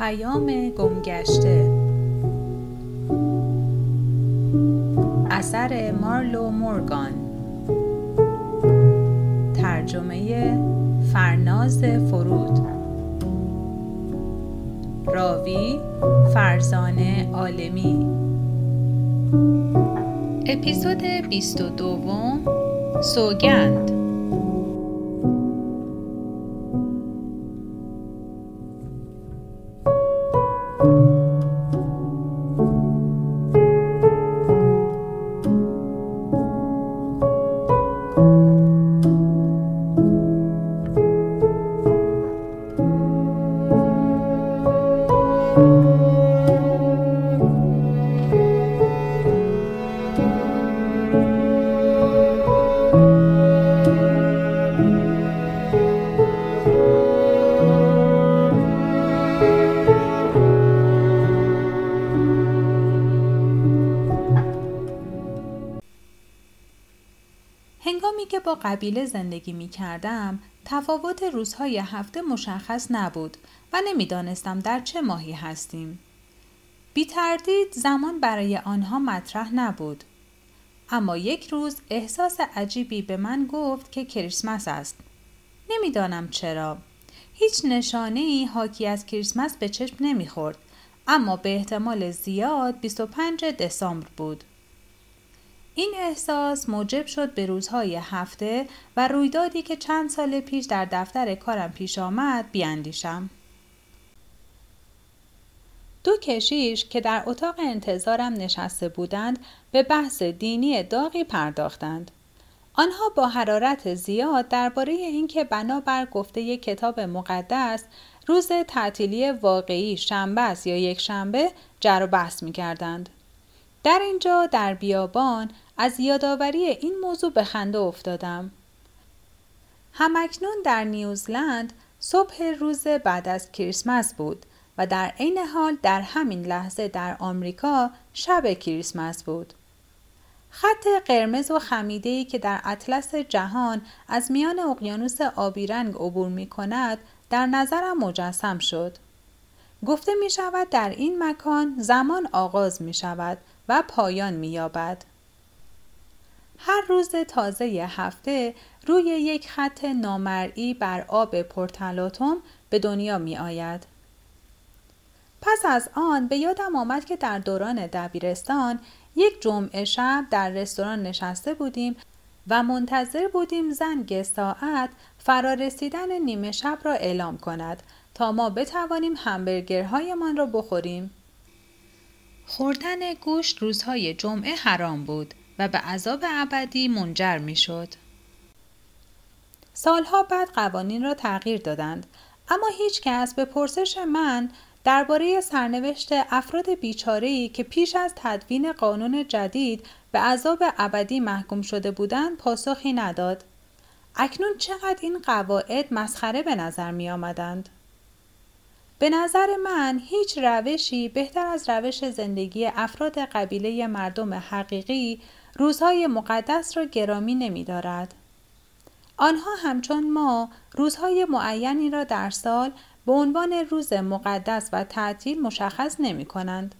پیام گمگشته. اثر مارلو مورگان. ترجمه فرناز فرود. راوی فرزانه عالمی. اپیزود 22 سوگند. قبیله زندگی می کردم تفاوت روزهای هفته مشخص نبود و نمی‌دانستم در چه ماهی هستیم. بی تردید زمان برای آنها مطرح نبود. اما یک روز احساس عجیبی به من گفت که کریسمس است. نمی‌دانم چرا. هیچ نشانه ای حاکی از کریسمس به چشم نمی‌خورد اما به احتمال زیاد 25 دسامبر بود. این احساس موجب شد به روزهای هفته و رویدادی که چند سال پیش در دفتر کارم پیش آمد بیاندیشم. دو کشیش که در اتاق انتظارم نشسته بودند به بحث دینی داغی پرداختند. آنها با حرارت زیاد درباره اینکه بنابر گفته یک کتاب مقدس روز تعطیلی واقعی شنبه است یا یک شنبه جر و بحث می کردند. در اینجا در بیابان از یادآوری این موضوع به خنده افتادم. همکنون در نیوزلند صبح روز بعد از کریسمس بود و در عین حال در همین لحظه در آمریکا شب کریسمس بود. خط قرمز و خمیده‌ای که در اطلس جهان از میان اقیانوس آبی رنگ عبور می کند در نظرم مجسم شد. گفته می شود در این مکان زمان آغاز می شود و پایان می یابد. هر روز تازه هفته روی یک خط نامرئی بر آب پرتلاتوم به دنیا می آید. پس از آن به یادم آمد که در دوران دبیرستان یک جمعه شب در رستوران نشسته بودیم و منتظر بودیم زنگ ساعت فرارسیدن نیمه شب را اعلام کند تا ما بتوانیم همبرگرهایمان را بخوریم. خوردن گوشت روزهای جمعه حرام بود و به عذاب ابدی منجر می شد. سالها بعد قوانین را تغییر دادند اما هیچ کس به پرسش من درباره سرنوشت افراد بیچاره‌ای که پیش از تدوین قانون جدید به عذاب ابدی محکوم شده بودند پاسخی نداد. اکنون چقدر این قواعد مسخره به نظر می آمدند. به نظر من هیچ روشی بهتر از روش زندگی افراد قبیله مردم حقیقی روزهای مقدس را گرامی نمی دارد. آنها همچون ما روزهای معینی را در سال به عنوان روز مقدس و تعطیل مشخص نمی کنند.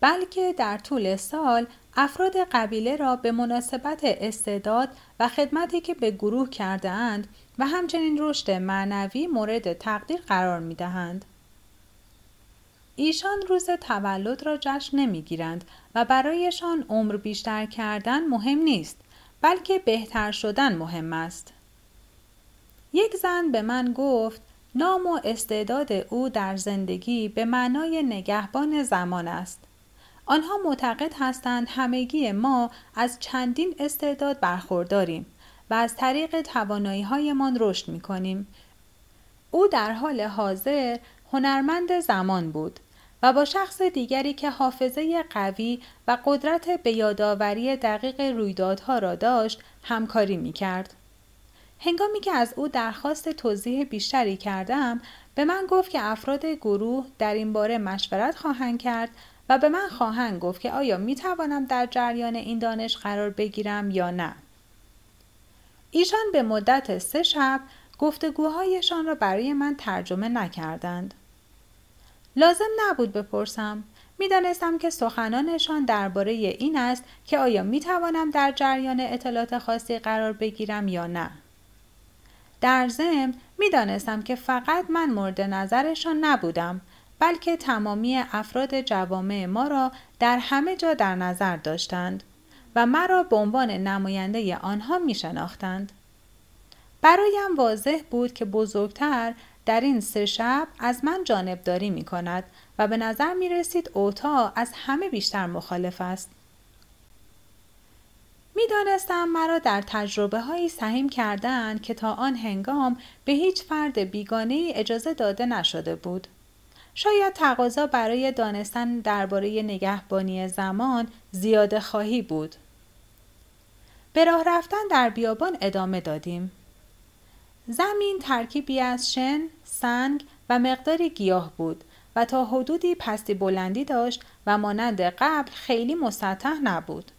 بلکه در طول سال افراد قبیله را به مناسبت استعداد و خدمتی که به گروه کرده اند و همچنین رشد معنوی مورد تقدیر قرار می دهند. ایشان روز تولد را جشن نمی گیرند و برایشان عمر بیشتر کردن مهم نیست بلکه بهتر شدن مهم است. یک زن به من گفت نام و استعداد او در زندگی به معنای نگهبان زمان است. آنها معتقد هستند همگی ما از چندین استعداد برخورداریم و از طریق توانایی هایمان رشد می کنیم. او در حال حاضر هنرمند زمان بود و با شخص دیگری که حافظه قوی و قدرت به یادآوری دقیق رویدادها را داشت همکاری می کرد. هنگامی که از او درخواست توضیح بیشتری کردم به من گفت که افراد گروه در این باره مشورت خواهند کرد و به من خواهند گفت که آیا می توانم در جریان این دانش قرار بگیرم یا نه. ایشان به مدت سه شب گفتگوهایشان را برای من ترجمه نکردند. لازم نبود بپرسم می‌دانستم که سخنانشان درباره این است که آیا می توانم در جریان اطلاعات خاصی قرار بگیرم یا نه در ضمن می‌دانستم که فقط من مورد نظرشان نبودم بلکه تمامی افراد جوامع ما را در همه جا در نظر داشتند و مرا به عنوان نماینده آنها می شناختند. برایم واضح بود که بزرگتر در این سه شب از من جانبداری می کند و به نظر می رسید اوتا از همه بیشتر مخالف است. می دانستم مرا در تجربه هایی سهیم کردن که تا آن هنگام به هیچ فرد بیگانه اجازه داده نشده بود. شاید تقاضا برای دانستن درباره نگهبانی زمان زیاده خواهی بود. به راه رفتن در بیابان ادامه دادیم. زمین ترکیبی از شن، سنگ و مقداری گیاه بود و تا حدودی پستی بلندی داشت و مانند قبل خیلی مسطح نبود.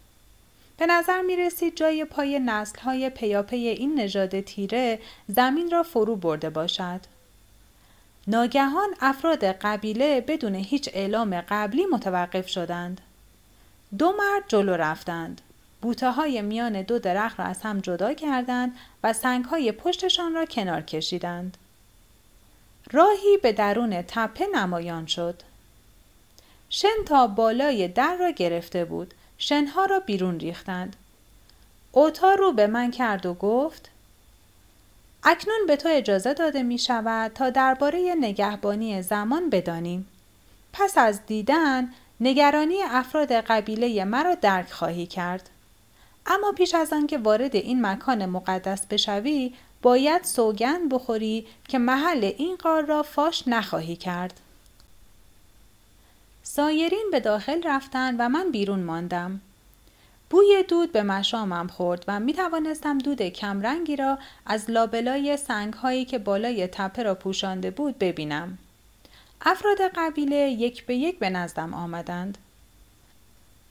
به نظر می رسید جای پای نسل های پیاپی این نژاد تیره زمین را فرو برده باشد. ناگهان افراد قبیله بدون هیچ اعلام قبلی متوقف شدند. دو مرد جلو رفتند. بوته های میان دو درخت را از هم جدا کردند و سنگ های پشتشان را کنار کشیدند. راهی به درون تپه نمایان شد. شن تا بالای در را گرفته بود. شنها را بیرون ریختند. اوتا رو به من کرد و گفت اکنون به تو اجازه داده می شود تا درباره نگهبانی زمان بدانیم. پس از دیدن نگرانی افراد قبیله مرا درک خواهی کرد. اما پیش از آنکه وارد این مکان مقدس بشوی باید سوگند بخوری که محل این قار را فاش نخواهی کرد. سایرین به داخل رفتن و من بیرون ماندم. بوی دود به مشامم خورد و می توانستم دود کمرنگی را از لابلای سنگ هایی که بالای تپه را پوشانده بود ببینم. افراد قبیله یک به یک به نزدم آمدند.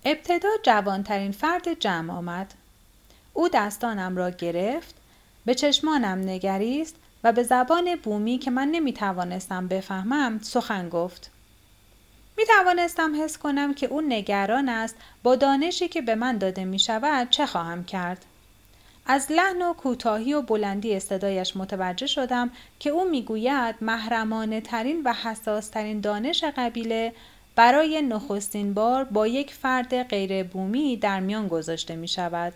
ابتدا جوانترین فرد جمع آمد. او دستانم را گرفت، به چشمانم نگریست و به زبان بومی که من نمی توانستم بفهمم سخن گفت. می توانستم حس کنم که او نگران است با دانشی که به من داده می شود چه خواهم کرد. از لحن و کوتاهی و بلندی صدایش متوجه شدم که او می‌گوید محرمانه ترین و حساس ترین دانش قبیله برای نخستین بار با یک فرد غیر بومی در میان گذاشته می شود.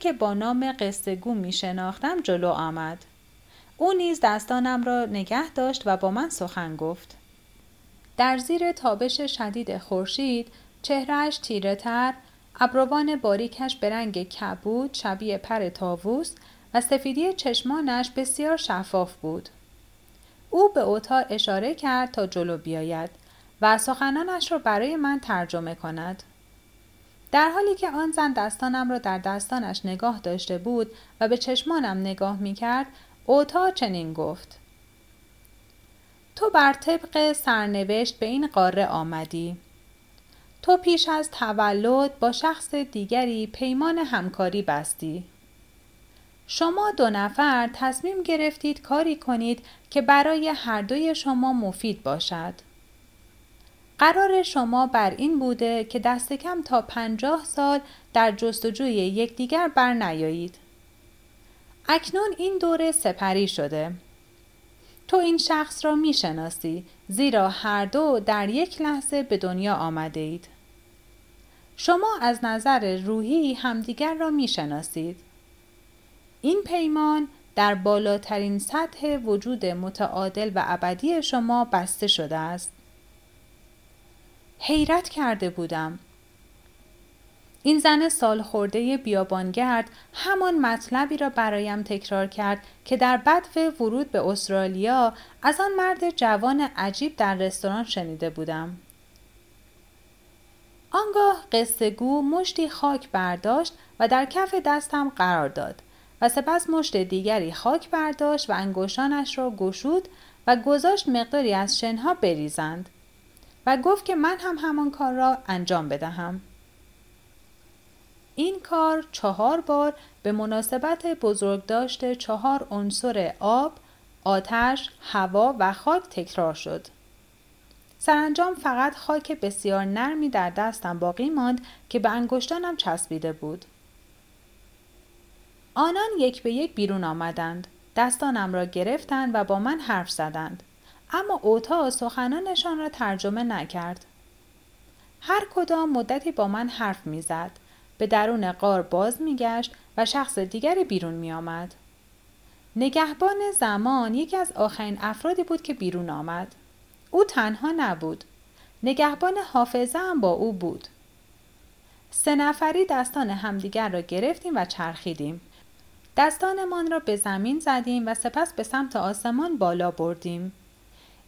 که با نام قصهگو می شناختم جلو آمد. او نیز دستانم را نگه داشت و با من سخن گفت. در زیر تابش شدید خورشید چهرهش تیره تر، ابروان باریکش به رنگ کبود شبیه پر تاووس و سفیدی چشمانش بسیار شفاف بود. او به اوتا اشاره کرد تا جلو بیاید و سخنانش را برای من ترجمه کند. در حالی که آن زن دستانم را در دستانش نگاه داشته بود و به چشمانم نگاه می کرد اوتا چنین گفت. تو بر طبق سرنوشت به این قاره آمدی. تو پیش از تولد با شخص دیگری پیمان همکاری بستی. شما دو نفر تصمیم گرفتید کاری کنید که برای هر دوی شما مفید باشد. قرار شما بر این بوده که دست کم تا پنجاه سال در جستجوی یکدیگر بر نیایید. اکنون این دوره سپری شده. تو این شخص را می شناسی زیرا هر دو در یک لحظه به دنیا آمده اید. شما از نظر روحی همدیگر را می شناسید. این پیمان در بالاترین سطح وجود متعادل و ابدی شما بسته شده است. حیرت کرده بودم. این زن سال خورده بیابانگرد همان مطلبی را برایم تکرار کرد که در بدو ورود به استرالیا از آن مرد جوان عجیب در رستوران شنیده بودم. آنگاه قصه گو مشتی خاک برداشت و در کف دستم قرار داد و سپس مشت دیگری خاک برداشت و انگشتانش را گشود و گذاشت مقداری از شنها بریزند و گفت که من هم همان کار را انجام بدهم. این کار چهار بار به مناسبت بزرگداشت چهار عنصر آب، آتش، هوا و خاک تکرار شد. سرانجام فقط خاک بسیار نرمی در دستم باقی ماند که به انگشتانم چسبیده بود. آنان یک به یک بیرون آمدند. دستانم را گرفتند و با من حرف زدند. اما اوتا سخنانشان را ترجمه نکرد. هر کدام مدتی با من حرف می‌زد. به درون قار باز میگشت و شخص دیگری بیرون می آمد. نگهبان زمان یکی از آخرین افرادی بود که بیرون آمد. او تنها نبود. نگهبان حافظه هم با او بود. سه نفری دستان همدیگر را گرفتیم و چرخیدیم. دستانمان را به زمین زدیم و سپس به سمت آسمان بالا بردیم.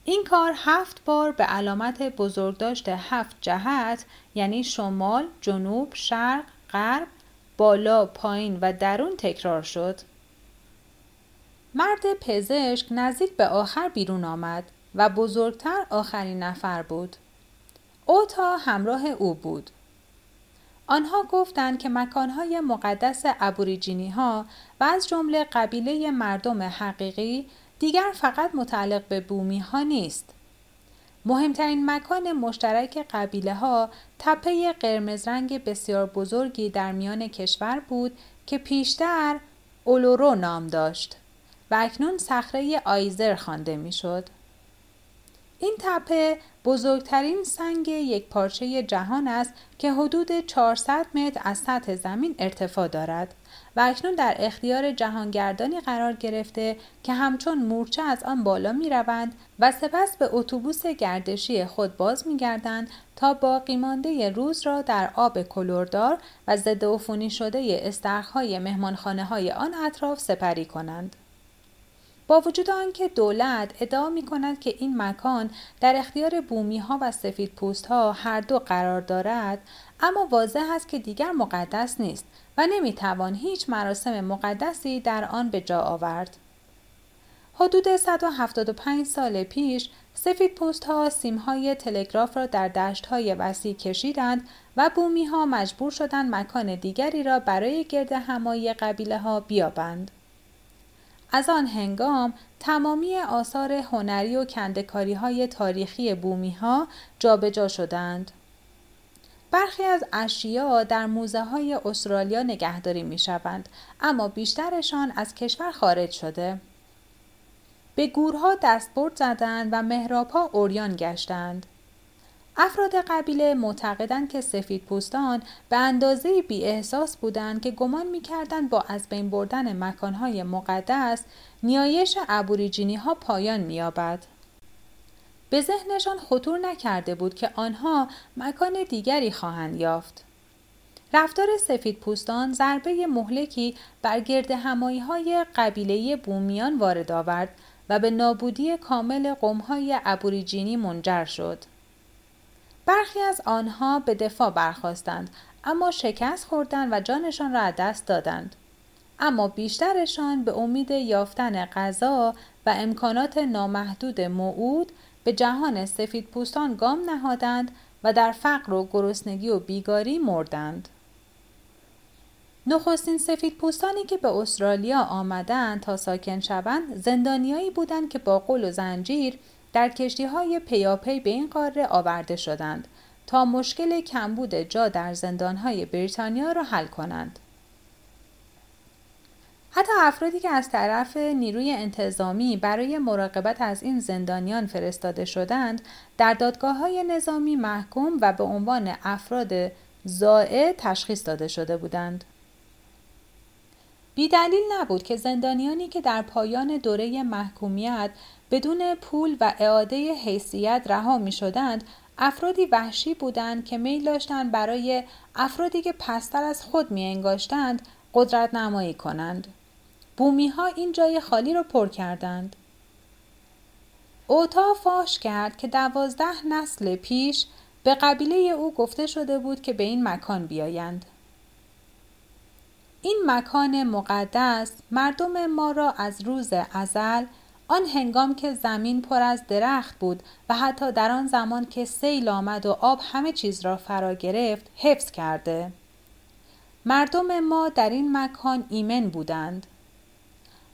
این کار هفت بار به علامت بزرگداشت هفت جهت یعنی شمال، جنوب، شرق، غرب، بالا، پایین و درون تکرار شد. مرد پزشک نزدیک به آخر بیرون آمد و بزرگتر آخرین نفر بود. اوتا همراه او بود. آنها گفتند که مکانهای مقدس ابوریجینی ها و از جمله قبیله مردم حقیقی دیگر فقط متعلق به بومی ها نیست. مهمترین مکان مشترک قبیله ها تپه قرمز رنگ بسیار بزرگی در میان کشور بود که پیشتر اولورو نام داشت و اکنون صخره آیزر خوانده می‌شد. این تپه بزرگترین سنگ یک پارچه جهان است که حدود 400 متر از سطح زمین ارتفاع دارد و اکنون در اختیار جهانگردانی قرار گرفته که همچون مورچه از آن بالا می روند و سپس به اتوبوس گردشی خود باز می گردند تا باقی مانده روز را در آب کلوردار و ضد عفونی شده استرخهای مهمانخانه های آن اطراف سپری کنند. با وجود آنکه دولت ادعا می کند که این مکان در اختیار بومی ها و سفید پوست ها هر دو قرار دارد اما واضح است که دیگر مقدس نیست و نمی توان هیچ مراسم مقدسی در آن به جا آورد. حدود 175 سال پیش سفید پوست ها سیم های تلگراف را در دشت های وسیع کشیدند و بومی ها مجبور شدند مکان دیگری را برای گرد همایی قبیله ها بیابند. از آن هنگام تمامی آثار هنری و کندکاری های تاریخی بومی ها جابجا شدند. برخی از اشیا در موزه های استرالیا نگهداری می شوند اما بیشترشان از کشور خارج شده. به گورها دستبرد زدند و مهرابها اوریان گشتند. افراد قبیله معتقدند که سفید پوستان به اندازه بی احساس بودند که گمان می کردند با از بین بردن مکانهای مقدس نیایش ابوریجینی ها پایان می یابد. به ذهنشان خطور نکرده بود که آنها مکان دیگری خواهند یافت. رفتار سفید پوستان ضربه مهلکی بر گرد همایی های قبیله بومیان وارد آورد و به نابودی کامل قومهای ابوریجینی منجر شد. برخی از آنها به دفاع برخواستند اما شکست خوردند و جانشان را از دست دادند. اما بیشترشان به امید یافتن غذا و امکانات نامحدود موعود به جهان سفید پوستان گام نهادند و در فقر و گرسنگی و بیگاری مردند. نخستین سفید پوستانی که به استرالیا آمدند تا ساکن شوند زندانیایی بودند که با قول و زنجیر در کشتی های پیاپی به این قاره آورده شدند تا مشکل کمبود جا در زندان های بریتانیا را حل کنند. حتی افرادی که از طرف نیروی انتظامی برای مراقبت از این زندانیان فرستاده شدند در دادگاه های نظامی محکوم و به عنوان افراد زائع تشخیص داده شده بودند. بیدلیل نبود که زندانیانی که در پایان دوره محکومیت بدون پول و اعاده حیثیت رها می شدند افرادی وحشی بودند که میل داشتند برای افرادی که پستر از خود می انگاشتند قدرت نمایی کنند. بومی ها این جای خالی را پر کردند. اوتا فاش کرد که دوازده نسل پیش به قبیله او گفته شده بود که به این مکان بیایند. این مکان مقدس مردم ما را از روز ازل آن هنگام که زمین پر از درخت بود و حتی در آن زمان که سیل آمد و آب همه چیز را فرا گرفت حفظ کرده مردم ما در این مکان ایمن بودند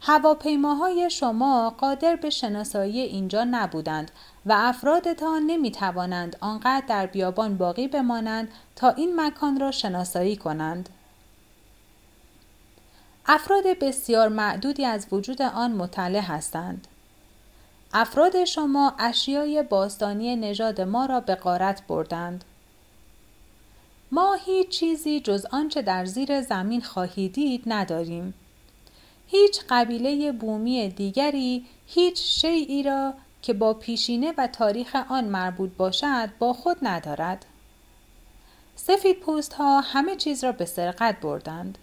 هواپیماهای شما قادر به شناسایی اینجا نبودند و افرادتان نمی توانند آنقدر در بیابان باقی بمانند تا این مکان را شناسایی کنند. افراد بسیار معدودی از وجود آن مطلع هستند. افراد شما اشیای باستانی نژاد ما را به قارت بردند. ما هیچ چیزی جز آنچه در زیر زمین خواهید دید نداریم. هیچ قبیله بومی دیگری هیچ شیعی را که با پیشینه و تاریخ آن مربوط باشد با خود ندارد. سفید پوست ها همه چیز را به سرقت بردند.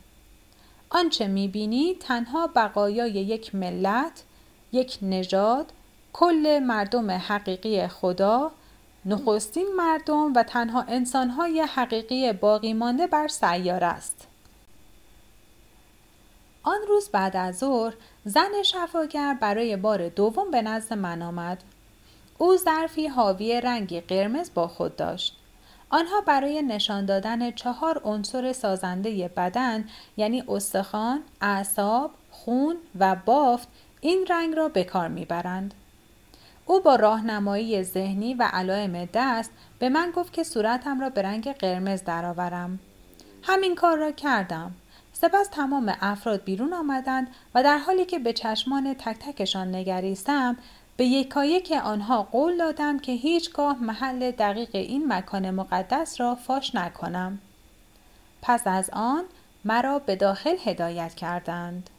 آنچه می‌بینید تنها بقایای یک ملت، یک نژاد، کل مردم حقیقی خدا، نخستین مردم و تنها انسانهای حقیقی باقی مانده بر سیار است. آن روز بعد از ظهر زن شفاگر برای بار دوم به نزد من آمد. او ظرفی حاوی رنگی قرمز با خود داشت. آنها برای نشان دادن چهار عنصر سازنده بدن یعنی استخوان، اعصاب، خون و بافت این رنگ را به کار می‌برند. او با راهنمایی ذهنی و علائم دست به من گفت که صورتم را به رنگ قرمز درآورم. همین کار را کردم. سپس تمام افراد بیرون آمدند و در حالی که به چشمان تک تکشان نگریستم به یکایک آنها قول دادم که هیچگاه محل دقیق این مکان مقدس را فاش نکنم. پس از آن مرا به داخل هدایت کردند.